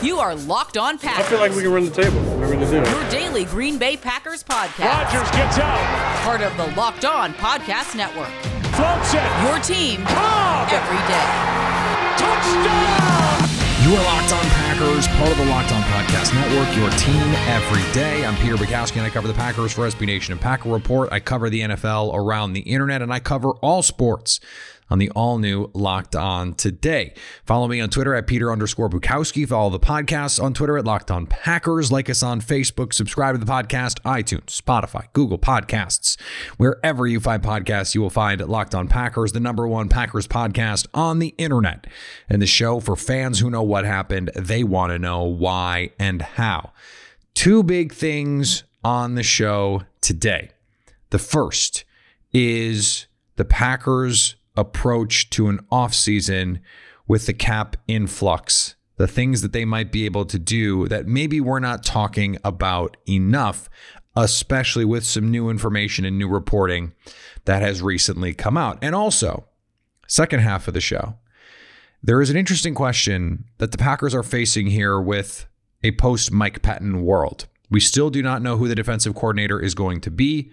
You are Locked On Packers. I feel like we can run the table. We're going to do. Your daily Green Bay Packers podcast. Rodgers gets out, Part of the Locked On Podcast Network. floats it. Your team Cobb, every day. touchdown! You are Locked On Packers, part of the Locked On Podcast Network, your team every day. I'm Peter Bukowski, and I cover the Packers for SB Nation and Packer Report. I cover the NFL around the internet, and I cover all sports on the all new Locked On today. Follow me on Twitter at Peter underscore Bukowski. Follow the podcast on Twitter at Locked On Packers. Like us on Facebook. Subscribe to the podcast, iTunes, Spotify, Google Podcasts. Wherever you find podcasts, you will find Locked On Packers, the number one Packers podcast on the internet. And the show for fans who know what happened, they want to know why and how. Two big things on the show today. The first is the Packers' approach to an offseason with the cap influx, the things that they might be able to do that maybe we're not talking about enough, especially with some new information and new reporting that has recently come out. And also, second half of the show, there is an interesting question that the Packers are facing here with a post Mike Pettine world. We still do not know who the defensive coordinator is going to be.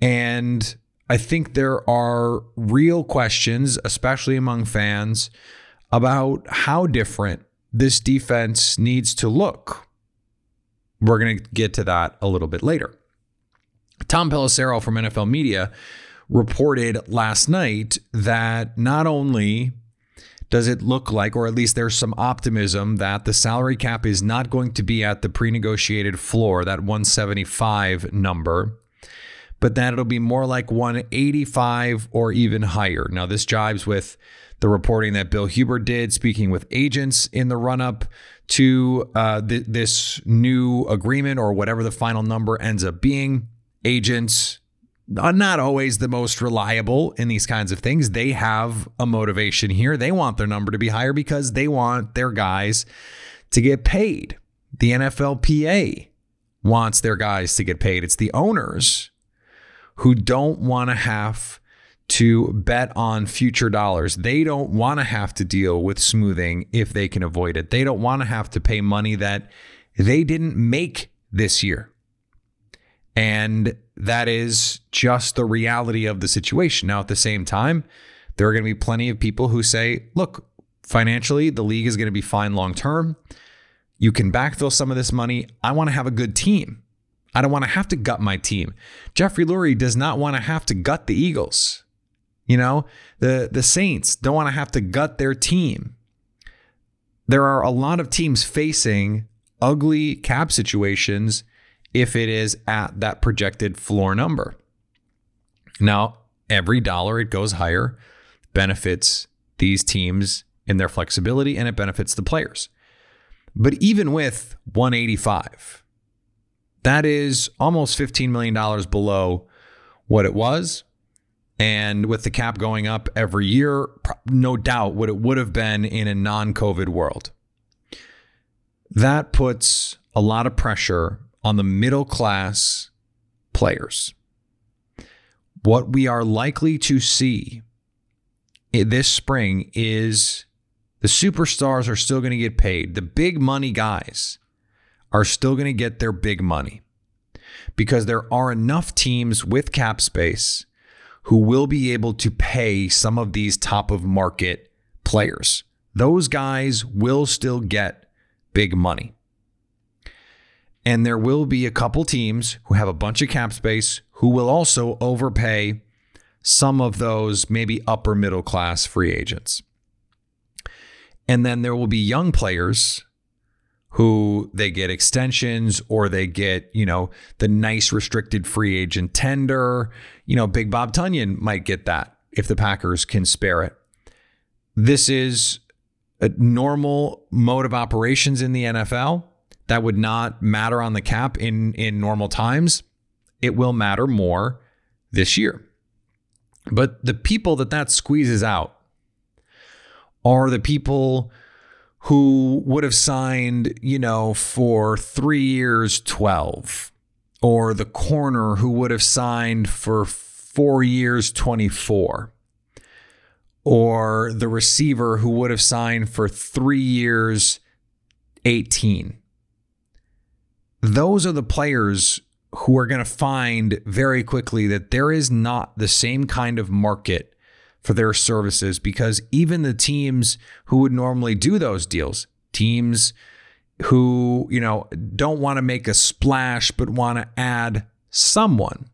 And I think there are real questions, especially among fans, about how different this defense needs to look. We're going to get to that a little bit later. Tom Pelissero from NFL Media reported last night that not only does it look like, or at least there's some optimism that the salary cap is not going to be at the pre negotiated floor, that 175 number, but that it'll be more like 185 or even higher. Now, this jives with the reporting that Bill Huber did, speaking with agents in the run up to uh, th- this new agreement or whatever the final number ends up being. Agents are not always the most reliable in these kinds of things. They have a motivation here. They want their number to be higher because they want their guys to get paid. The NFLPA wants their guys to get paid. It's the owners who don't want to have to bet on future dollars. They don't want to have to deal with smoothing if they can avoid it. They don't want to have to pay money that they didn't make this year. And that is just the reality of the situation. Now, at the same time, there are going to be plenty of people who say, look, financially, the league is going to be fine long term. You can backfill some of this money. I want to have a good team. I don't want to have to gut my team. Jeffrey Lurie does not want to have to gut the Eagles. You know, the the Saints don't want to have to gut their team. There are a lot of teams facing ugly cap situations if it is at that projected floor number. Now, every dollar it goes higher benefits these teams in their flexibility and it benefits the players. But even with 185, that is almost $15 million below what it was. And with the cap going up every year, no doubt what it would have been in a non COVID world. That puts a lot of pressure on the middle class players. What we are likely to see this spring is the superstars are still going to get paid. The big money guys are still going to get their big money because there are enough teams with cap space who will be able to pay some of these top of market players. Those guys will still get big money. And there will be a couple teams who have a bunch of cap space who will also overpay some of those maybe upper middle class free agents. And then there will be young players who they get extensions or they get, you know, the nice restricted free agent tender. You know, Big Bob Tonyan might get that if the Packers can spare it. This is a normal mode of operations in the NFL that would not matter on the cap in in normal times. It will matter more this year. But the people that that squeezes out are the people who would have signed, you know, for 3 years 12 or the corner who would have signed for 4 years 24 or the receiver who would have signed for 3 years 18. Those are the players who are going to find very quickly that there is not the same kind of market for their services because even the teams who would normally do those deals, teams who, you know, don't want to make a splash but want to add someone,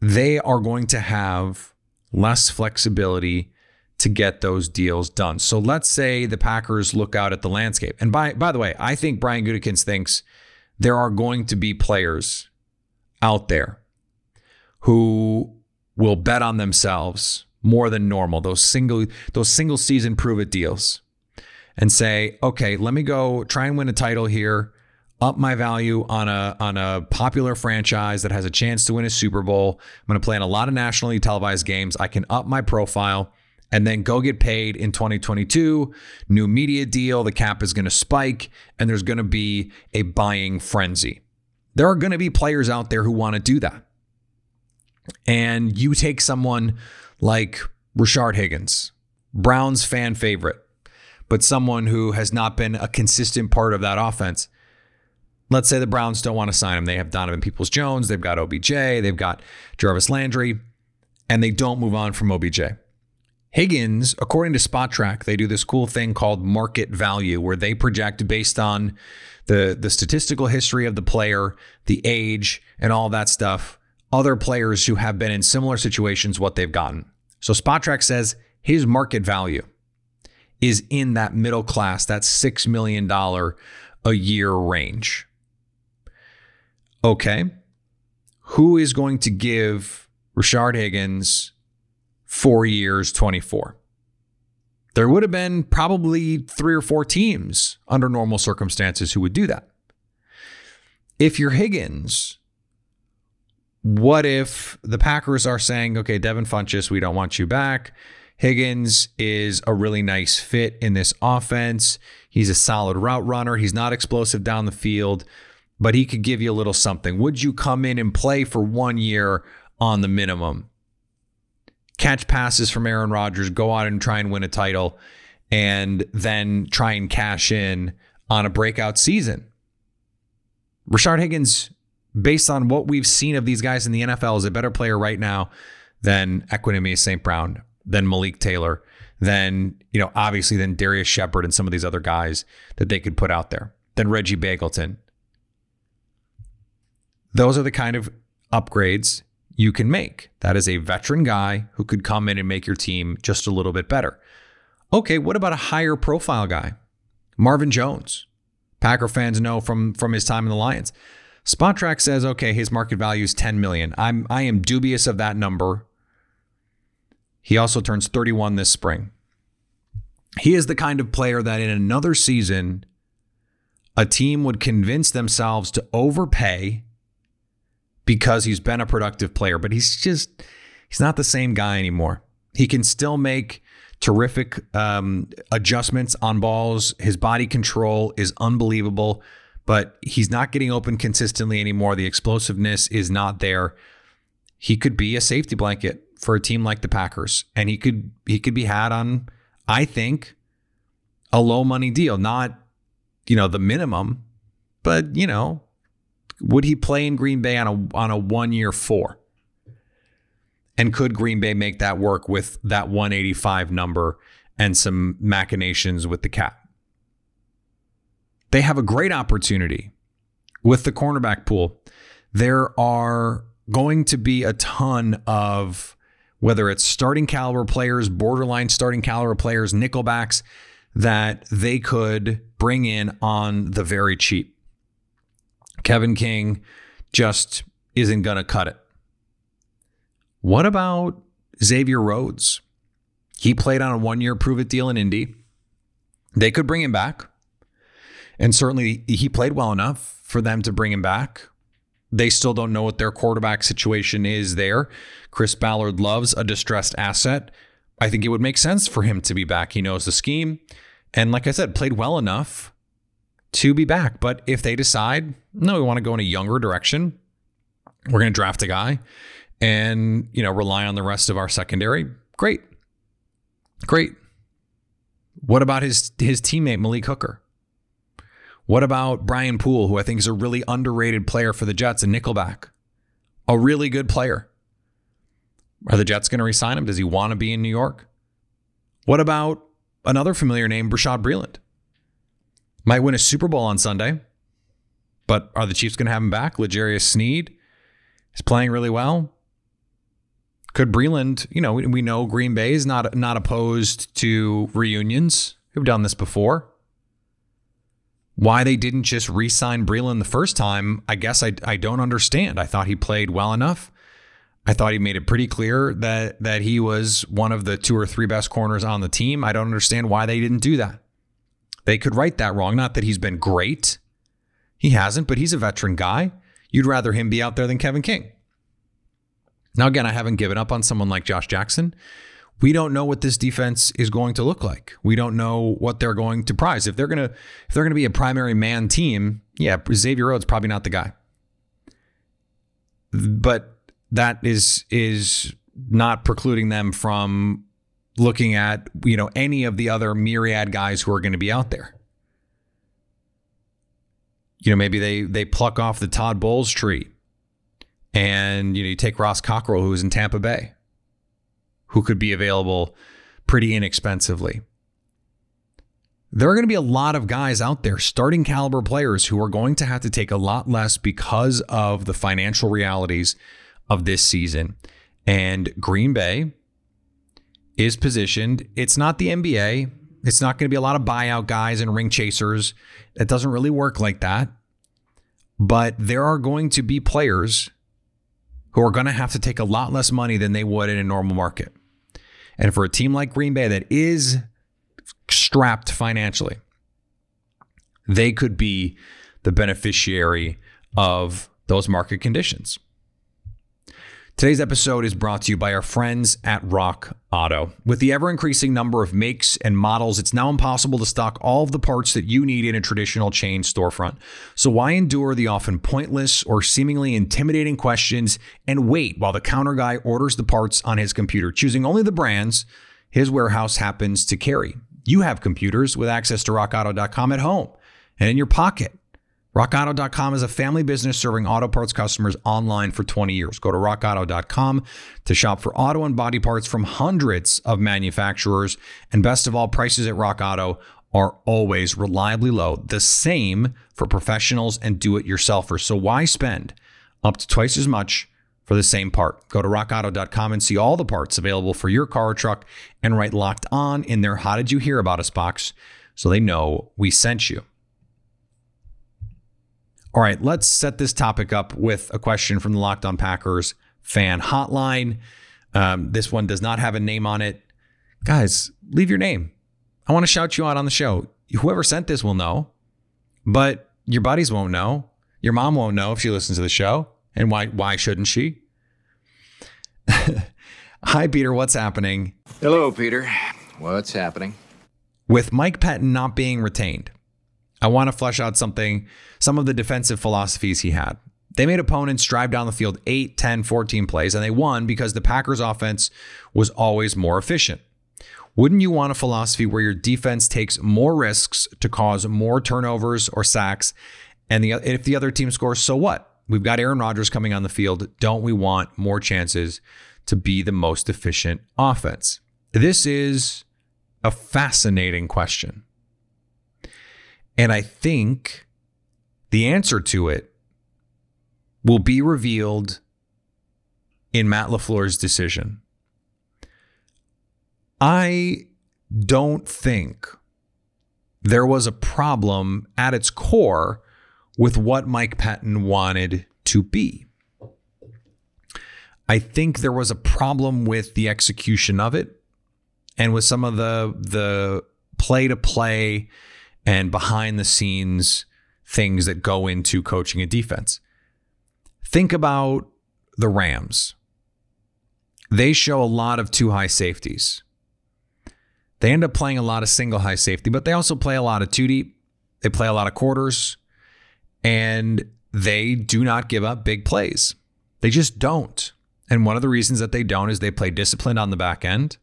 they are going to have less flexibility to get those deals done. So let's say the Packers look out at the landscape. And by by the way, I think Brian Gutekunst thinks there are going to be players out there who will bet on themselves more than normal. Those single those single season prove it deals, and say, okay, let me go try and win a title here, up my value on a on a popular franchise that has a chance to win a Super Bowl. I'm going to play in a lot of nationally televised games. I can up my profile and then go get paid in 2022. New media deal, the cap is going to spike, and there's going to be a buying frenzy. There are going to be players out there who want to do that. And you take someone like Rashard Higgins, Brown's fan favorite, but someone who has not been a consistent part of that offense. Let's say the Browns don't want to sign him. They have Donovan Peoples Jones, they've got OBJ, they've got Jarvis Landry, and they don't move on from OBJ. Higgins, according to Spotrac, they do this cool thing called market value, where they project based on the, the statistical history of the player, the age, and all that stuff, other players who have been in similar situations, what they've gotten. So Spotrac says his market value is in that middle class, that $6 million a year range. Okay. Who is going to give Rashard Higgins four years, 24. There would have been probably three or four teams under normal circumstances who would do that. If you're Higgins, what if the Packers are saying, okay, Devin Funchess, we don't want you back. Higgins is a really nice fit in this offense. He's a solid route runner. He's not explosive down the field, but he could give you a little something. Would you come in and play for one year on the minimum? catch passes from Aaron Rodgers, go out and try and win a title, and then try and cash in on a breakout season. Rashard Higgins, based on what we've seen of these guys in the NFL, is a better player right now than Equanimeous St. Brown, than Malik Taylor, than, you know, obviously than Darrius Shepherd and some of these other guys that they could put out there, than Reggie Begelton. Those are the kind of upgrades you can make. That is a veteran guy who could come in and make your team just a little bit better. Okay, what about a higher profile guy? Marvin Jones. Packer fans know from from his time in the Lions. Spotrac says, okay, his market value is 10 million. I'm I am dubious of that number. He also turns 31 this spring. He is the kind of player that in another season, a team would convince themselves to overpay because he's been a productive player, but he's just he's not the same guy anymore. He can still make terrific um, adjustments on balls. His body control is unbelievable, but he's not getting open consistently anymore. The explosiveness is not there. He could be a safety blanket for a team like the Packers, and he could he could be had on, I think, a low money deal, not you know the minimum, but you know would he play in Green Bay on a on a one year four? And could Green Bay make that work with that 185 number and some machinations with the cap? They have a great opportunity with the cornerback pool. There are going to be a ton of whether it's starting caliber players, borderline starting caliber players, nickelbacks that they could bring in on the very cheap. Kevin King just isn't going to cut it. What about Xavier Rhodes? He played on a one year prove it deal in Indy. They could bring him back. And certainly he played well enough for them to bring him back. They still don't know what their quarterback situation is there. Chris Ballard loves a distressed asset. I think it would make sense for him to be back. He knows the scheme. And like I said, played well enough to be back. But if they decide, no, we want to go in a younger direction, we're going to draft a guy and, you know, rely on the rest of our secondary, great. Great. What about his his teammate Malik Hooker? What about Brian Poole, who I think is a really underrated player for the Jets, a nickelback? A really good player. Are the Jets going to resign him? Does he want to be in New York? What about another familiar name, Bashaud Breeland? Might win a Super Bowl on Sunday, but are the Chiefs going to have him back? L'Jarius Sneed is playing really well. Could Breeland, you know, we know Green Bay is not not opposed to reunions. We've done this before. Why they didn't just re-sign Breeland the first time, I guess I, I don't understand. I thought he played well enough. I thought he made it pretty clear that that he was one of the two or three best corners on the team. I don't understand why they didn't do that. They could write that wrong. Not that he's been great. He hasn't, but he's a veteran guy. You'd rather him be out there than Kevin King. Now, again, I haven't given up on someone like Josh Jackson. We don't know what this defense is going to look like. We don't know what they're going to prize. If they're gonna if they're gonna be a primary man team, yeah, Xavier Rhodes probably not the guy. But that is is not precluding them from looking at you know any of the other myriad guys who are going to be out there. You know, maybe they they pluck off the Todd Bowles tree, and you know you take Ross Cockrell, who is in Tampa Bay, who could be available pretty inexpensively. There are going to be a lot of guys out there, starting caliber players, who are going to have to take a lot less because of the financial realities of this season. And Green Bay is positioned. It's not the NBA. It's not going to be a lot of buyout guys and ring chasers. It doesn't really work like that. But there are going to be players who are going to have to take a lot less money than they would in a normal market. And for a team like Green Bay that is strapped financially, they could be the beneficiary of those market conditions. Today's episode is brought to you by our friends at Rock Auto. With the ever increasing number of makes and models, it's now impossible to stock all of the parts that you need in a traditional chain storefront. So, why endure the often pointless or seemingly intimidating questions and wait while the counter guy orders the parts on his computer, choosing only the brands his warehouse happens to carry? You have computers with access to rockauto.com at home and in your pocket. RockAuto.com is a family business serving auto parts customers online for 20 years. Go to RockAuto.com to shop for auto and body parts from hundreds of manufacturers. And best of all, prices at Rock Auto are always reliably low, the same for professionals and do it yourselfers. So why spend up to twice as much for the same part? Go to rockauto.com and see all the parts available for your car or truck and write locked on in their How Did You Hear About Us box so they know we sent you. All right, let's set this topic up with a question from the Locked On Packers fan hotline. Um, this one does not have a name on it. Guys, leave your name. I want to shout you out on the show. Whoever sent this will know, but your buddies won't know. Your mom won't know if she listens to the show. And why why shouldn't she? Hi, Peter. What's happening? Hello, Peter. What's happening? With Mike Pettine not being retained, I want to flesh out something, some of the defensive philosophies he had. They made opponents drive down the field 8, 10, 14 plays, and they won because the Packers' offense was always more efficient. Wouldn't you want a philosophy where your defense takes more risks to cause more turnovers or sacks? And the, if the other team scores, so what? We've got Aaron Rodgers coming on the field. Don't we want more chances to be the most efficient offense? This is a fascinating question. And I think the answer to it will be revealed in Matt LaFleur's decision. I don't think there was a problem at its core with what Mike Pettine wanted to be. I think there was a problem with the execution of it and with some of the the play to play and behind the scenes things that go into coaching a defense. Think about the Rams. They show a lot of two high safeties. They end up playing a lot of single high safety, but they also play a lot of two deep. They play a lot of quarters, and they do not give up big plays. They just don't. And one of the reasons that they don't is they play disciplined on the back end.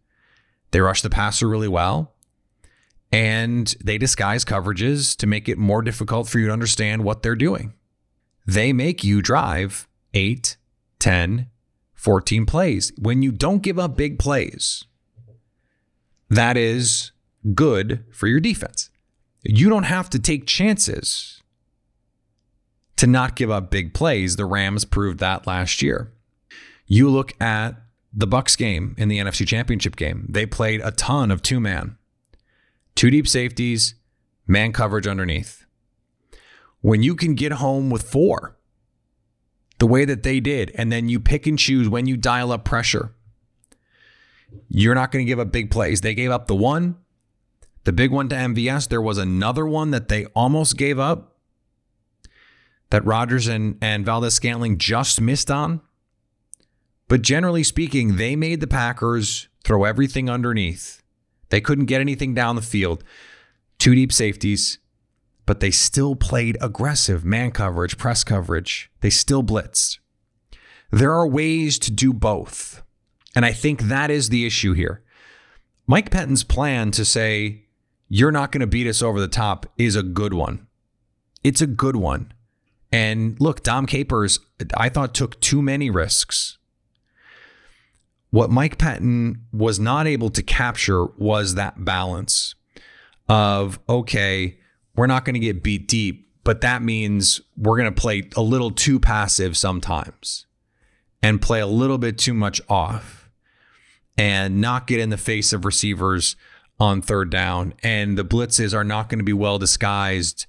They rush the passer really well and they disguise coverages to make it more difficult for you to understand what they're doing. They make you drive 8, 10, 14 plays. When you don't give up big plays, that is good for your defense. You don't have to take chances to not give up big plays. The Rams proved that last year. You look at the Bucs game in the NFC Championship game. They played a ton of two man, two deep safeties, man coverage underneath. When you can get home with four, the way that they did, and then you pick and choose when you dial up pressure, you're not going to give up big plays. They gave up the one, the big one to MVS. There was another one that they almost gave up that Rodgers and, and Valdes Scantling just missed on. But generally speaking, they made the Packers throw everything underneath. They couldn't get anything down the field. Two deep safeties, but they still played aggressive man coverage, press coverage. They still blitzed. There are ways to do both. And I think that is the issue here. Mike Pettine's plan to say, you're not going to beat us over the top is a good one. It's a good one. And look, Dom Capers, I thought took too many risks. What Mike Pettine was not able to capture was that balance of, okay, we're not going to get beat deep, but that means we're going to play a little too passive sometimes and play a little bit too much off and not get in the face of receivers on third down. And the blitzes are not going to be well disguised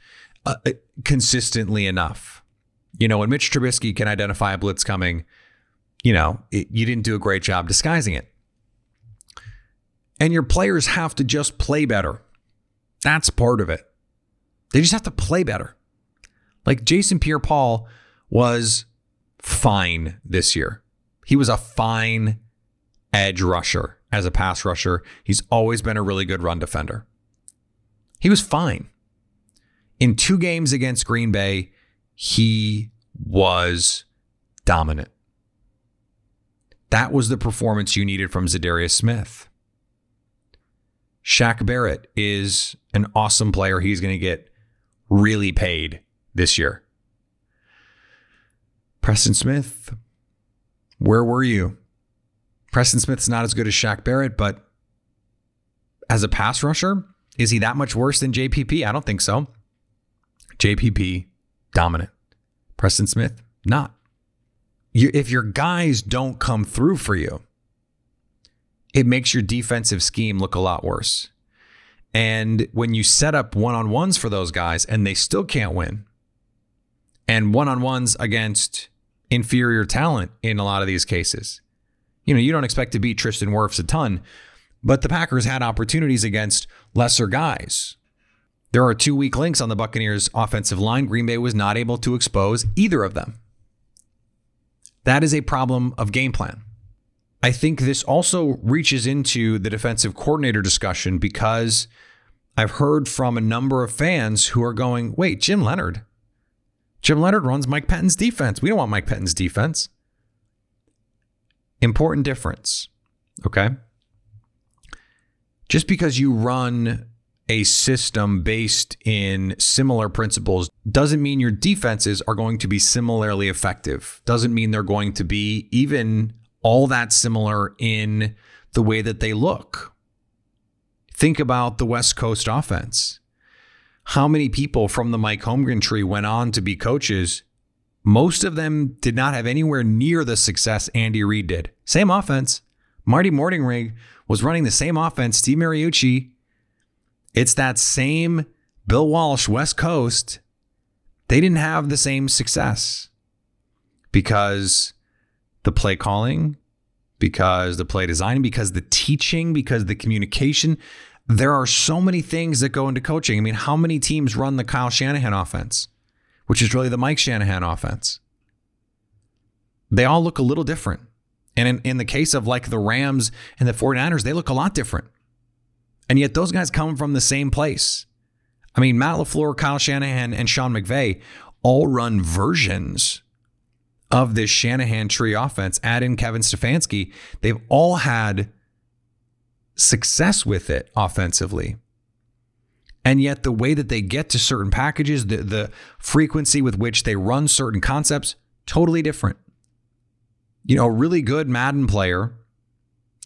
uh, consistently enough. You know, when Mitch Trubisky can identify a blitz coming, you know, it, you didn't do a great job disguising it. And your players have to just play better. That's part of it. They just have to play better. Like Jason Pierre Paul was fine this year. He was a fine edge rusher as a pass rusher. He's always been a really good run defender. He was fine. In two games against Green Bay, he was dominant. That was the performance you needed from Za'Darius Smith. Shaq Barrett is an awesome player. He's going to get really paid this year. Preston Smith, where were you? Preston Smith's not as good as Shaq Barrett, but as a pass rusher, is he that much worse than JPP? I don't think so. JPP, dominant. Preston Smith, not you, if your guys don't come through for you, it makes your defensive scheme look a lot worse. And when you set up one on ones for those guys and they still can't win, and one on ones against inferior talent in a lot of these cases, you know, you don't expect to beat Tristan Wirfs a ton, but the Packers had opportunities against lesser guys. There are two weak links on the Buccaneers' offensive line. Green Bay was not able to expose either of them. That is a problem of game plan. I think this also reaches into the defensive coordinator discussion because I've heard from a number of fans who are going, wait, Jim Leonhard. Jim Leonhard runs Mike Pettine's defense. We don't want Mike Pettine's defense. Important difference. Okay. Just because you run a system based in similar principles doesn't mean your defenses are going to be similarly effective. Doesn't mean they're going to be even all that similar in the way that they look. Think about the West Coast offense. How many people from the Mike Holmgren tree went on to be coaches? Most of them did not have anywhere near the success Andy Reid did. Same offense. Marty Mornhinweg was running the same offense. Steve Mariucci it's that same Bill Walsh, West Coast. They didn't have the same success because the play calling, because the play design, because the teaching, because the communication. There are so many things that go into coaching. I mean, how many teams run the Kyle Shanahan offense, which is really the Mike Shanahan offense? They all look a little different. And in, in the case of like the Rams and the 49ers, they look a lot different. And yet those guys come from the same place. I mean, Matt LaFleur, Kyle Shanahan, and Sean McVay all run versions of this Shanahan tree offense. Add in Kevin Stefanski. They've all had success with it offensively. And yet, the way that they get to certain packages, the, the frequency with which they run certain concepts, totally different. You know, a really good Madden player,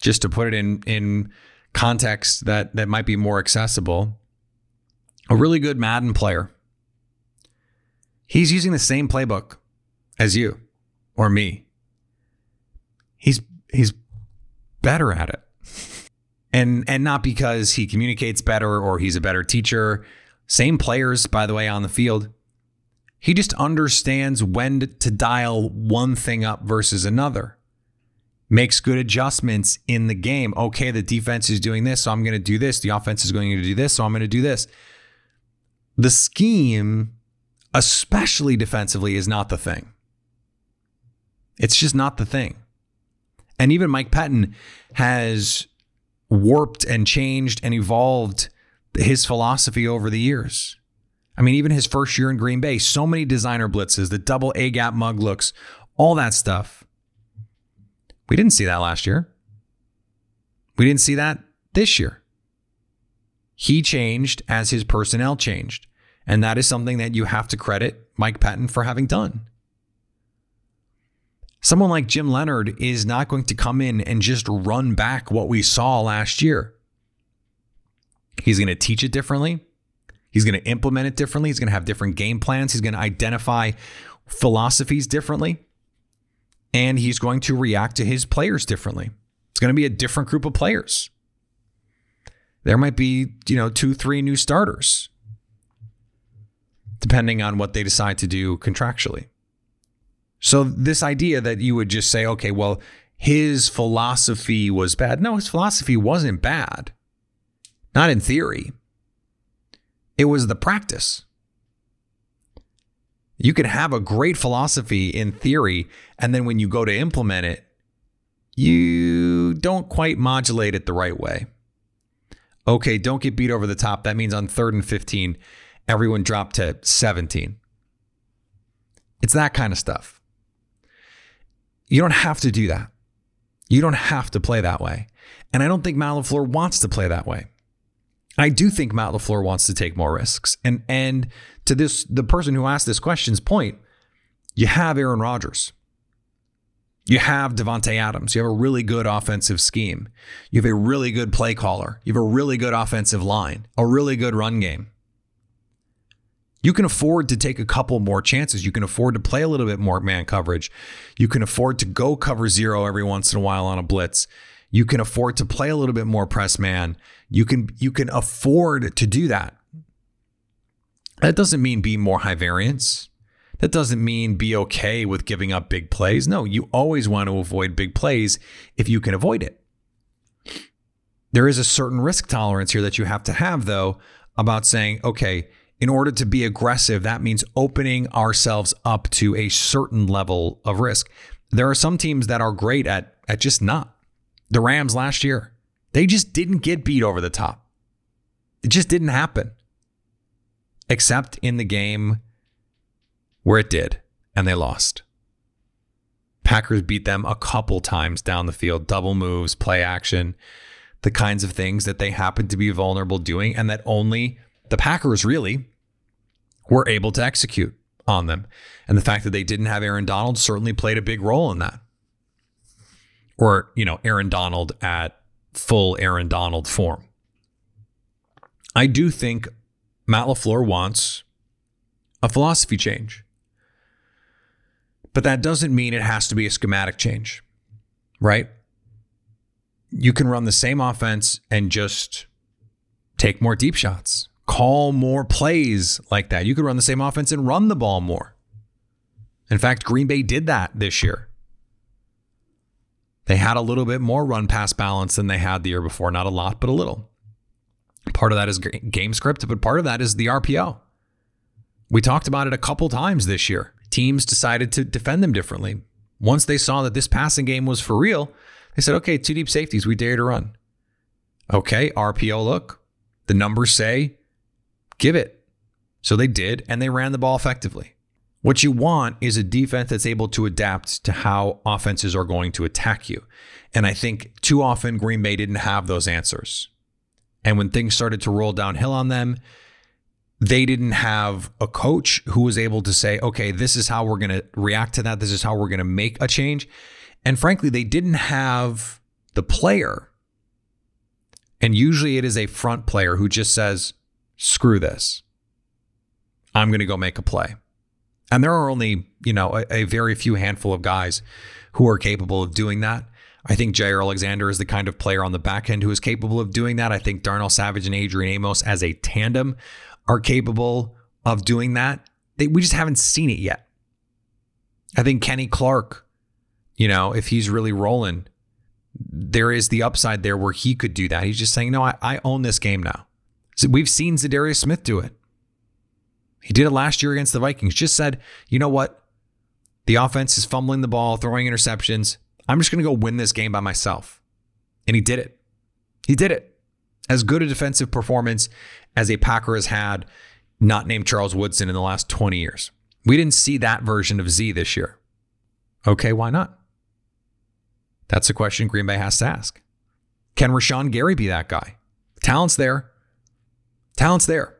just to put it in, in context that, that might be more accessible, a really good Madden player, he's using the same playbook as you or me. He's he's better at it and and not because he communicates better or he's a better teacher. Same players, by the way, on the field. He just understands when to dial one thing up versus another. Makes good adjustments in the game. Okay, the defense is doing this, so I'm going to do this. The offense is going to do this, so I'm going to do this. The scheme, especially defensively, is not the thing. It's just not the thing. And even Mike Pettine has warped and changed and evolved his philosophy over the years. I mean, even his first year in Green Bay, so many designer blitzes, the double A gap mug looks, all that stuff. We didn't see that last year. We didn't see that this year. He changed as his personnel changed. And that is something that you have to credit Mike Pettine for having done. Someone like Jim Leonhard is not going to come in and just run back what we saw last year. He's going to teach it differently. He's going to implement it differently. He's going to have different game plans. He's going to identify philosophies differently. And he's going to react to his players differently. It's going to be a different group of players. There might be, you know, two, three new starters, depending on what they decide to do contractually. So this idea that you would just say, okay, well, his philosophy was bad. No, his philosophy wasn't bad. Not in theory. It was the practice. You could have a great philosophy in theory, and then when you go to implement it, you don't quite modulate it the right way. Okay, don't get beat over the top. That means on third and 15, everyone dropped to 17. It's that kind of stuff. You don't have to do that. You don't have to play that way. And I don't think Matt LaFleur wants to play that way. I do think Matt LaFleur wants to take more risks. And and to this the person who asked this question's point, you have Aaron Rodgers. You have Davante Adams. You have a really good offensive scheme. You have a really good play caller. You have a really good offensive line, a really good run game. You can afford to take a couple more chances. You can afford to play a little bit more man coverage. You can afford to go cover zero every once in a while on a blitz. You can afford to play a little bit more press man. You can you can afford to do that. That doesn't mean be more high variance. That doesn't mean be okay with giving up big plays. No, you always want to avoid big plays if you can avoid it. There is a certain risk tolerance here that you have to have, though, about saying, okay, in order to be aggressive, that means opening ourselves up to a certain level of risk. There are some teams that are great at at just not. The Rams last year, they just didn't get beat over the top. It just didn't happen. Except in the game where it did, and they lost. Packers beat them a couple times down the field, double moves, play action, the kinds of things that they happened to be vulnerable doing, and that only the Packers really were able to execute on them. And the fact that they didn't have Aaron Donald certainly played a big role in that. Or, you know, Aaron Donald at full Aaron Donald form. I do think Matt LaFleur wants a philosophy change. But that doesn't mean it has to be a schematic change, right? You can run the same offense and just take more deep shots call more plays like that. You could run the same offense and run the ball more. In fact, Green Bay did that this year. They had a little bit more run pass balance than they had the year before. Not a lot, but a little. Part of that is game script, but part of that is the RPO. We talked about it a couple times this year. Teams decided to defend them differently. Once they saw that this passing game was for real, they said, okay, two deep safeties, we dare to run. Okay, RPO look. The numbers say Give it. So they did, and they ran the ball effectively. What you want is a defense that's able to adapt to how offenses are going to attack you. And I think too often Green Bay didn't have those answers. And when things started to roll downhill on them, they didn't have a coach who was able to say, okay, this is how we're going to react to that. This is how we're going to make a change. And frankly, they didn't have the player. And usually it is a front player who just says, screw this. I'm going to go make a play. And there are only, you know, a, a, very few handful of guys who are capable of doing that. I think Jaire Alexander is the kind of player on the back end who is capable of doing that. I think Darnell Savage and Adrian Amos as a tandem are capable of doing that. They, we just haven't seen it yet. I think Kenny Clark, you know, if he's really rolling, there is the upside there where he could do that. He's just saying, no, I, I own this game now. So we've seen Za'Darius Smith do it. He did it last year against the Vikings. Just said, you know what? The offense is fumbling the ball, throwing interceptions. I'm just going to go win this game by myself. And he did it. He did it. As good a defensive performance as a Packer has had, not named Charles Woodson in the last 20 years. We didn't see that version of Z this year. Okay, why not? That's a question Green Bay has to ask. Can Rashan Gary be that guy? Talent's there. Talent's there.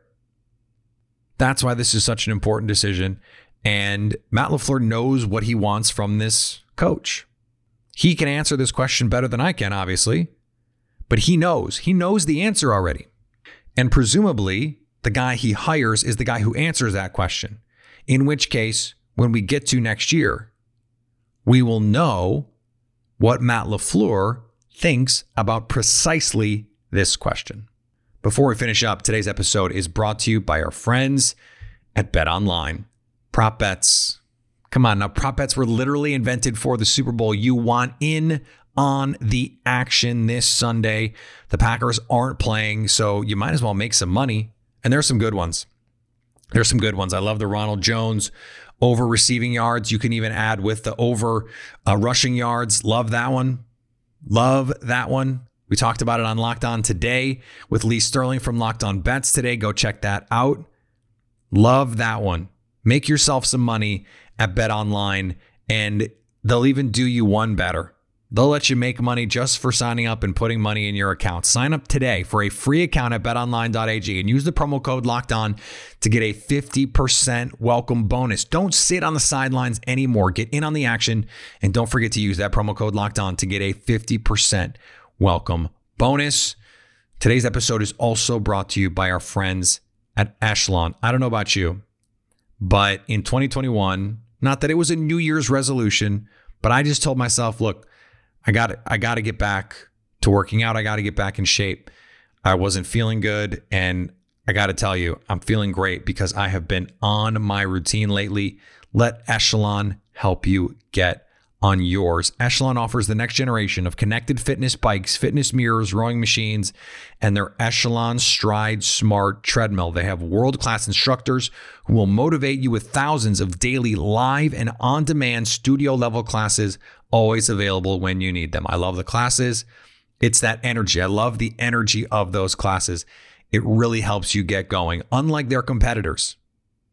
That's why this is such an important decision. And Matt LaFleur knows what he wants from this coach. He can answer this question better than I can, obviously, but he knows. He knows the answer already. And presumably, the guy he hires is the guy who answers that question. In which case, when we get to next year, we will know what Matt LaFleur thinks about precisely this question. Before we finish up, today's episode is brought to you by our friends at Bet Online. Prop bets. Come on, now prop bets were literally invented for the Super Bowl. You want in on the action this Sunday. The Packers aren't playing, so you might as well make some money. And there's some good ones. There's some good ones. I love the Ronald Jones over receiving yards. You can even add with the over uh, rushing yards. Love that one. Love that one. We talked about it on Locked On today with Lee Sterling from Locked On Bets today. Go check that out. Love that one. Make yourself some money at Bet Online, and they'll even do you one better. They'll let you make money just for signing up and putting money in your account. Sign up today for a free account at betonline.ag and use the promo code locked on to get a 50% welcome bonus. Don't sit on the sidelines anymore. Get in on the action and don't forget to use that promo code locked on to get a 50% welcome bonus. Today's episode is also brought to you by our friends at Echelon. I don't know about you, but in 2021, not that it was a New Year's resolution, but I just told myself, look, I got I got to get back to working out. I got to get back in shape. I wasn't feeling good and I got to tell you, I'm feeling great because I have been on my routine lately. Let Echelon help you get on yours. Echelon offers the next generation of connected fitness bikes, fitness mirrors, rowing machines, and their Echelon Stride Smart treadmill. They have world class instructors who will motivate you with thousands of daily live and on demand studio level classes always available when you need them. I love the classes. It's that energy. I love the energy of those classes. It really helps you get going, unlike their competitors.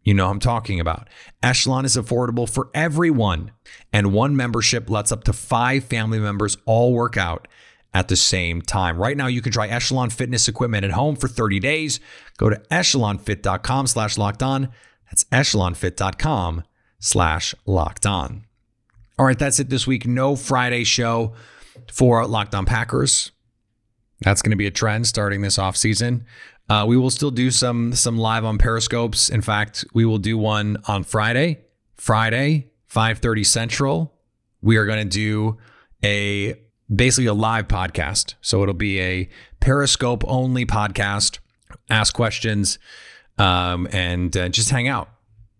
You know I'm talking about. Echelon is affordable for everyone, and one membership lets up to five family members all work out at the same time. Right now, you can try Echelon fitness equipment at home for 30 days. Go to echelonfit.com slash locked on. That's echelonfit.com slash locked on. All right, that's it this week. No Friday show for Locked On Packers. That's going to be a trend starting this offseason. Uh, we will still do some some live on Periscopes. In fact, we will do one on Friday. Friday, 5:30 Central. We are going to do a basically a live podcast. So it'll be a Periscope only podcast. Ask questions um, and uh, just hang out.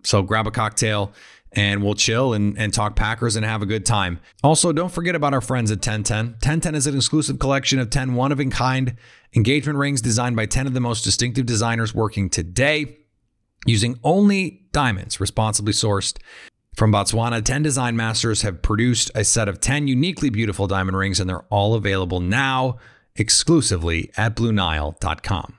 So grab a cocktail and we'll chill and, and talk Packers and have a good time. Also, don't forget about our friends at 1010. 1010 is an exclusive collection of 10 one of a kind engagement rings designed by 10 of the most distinctive designers working today using only diamonds responsibly sourced. From Botswana, 10 design masters have produced a set of 10 uniquely beautiful diamond rings, and they're all available now exclusively at BlueNile.com.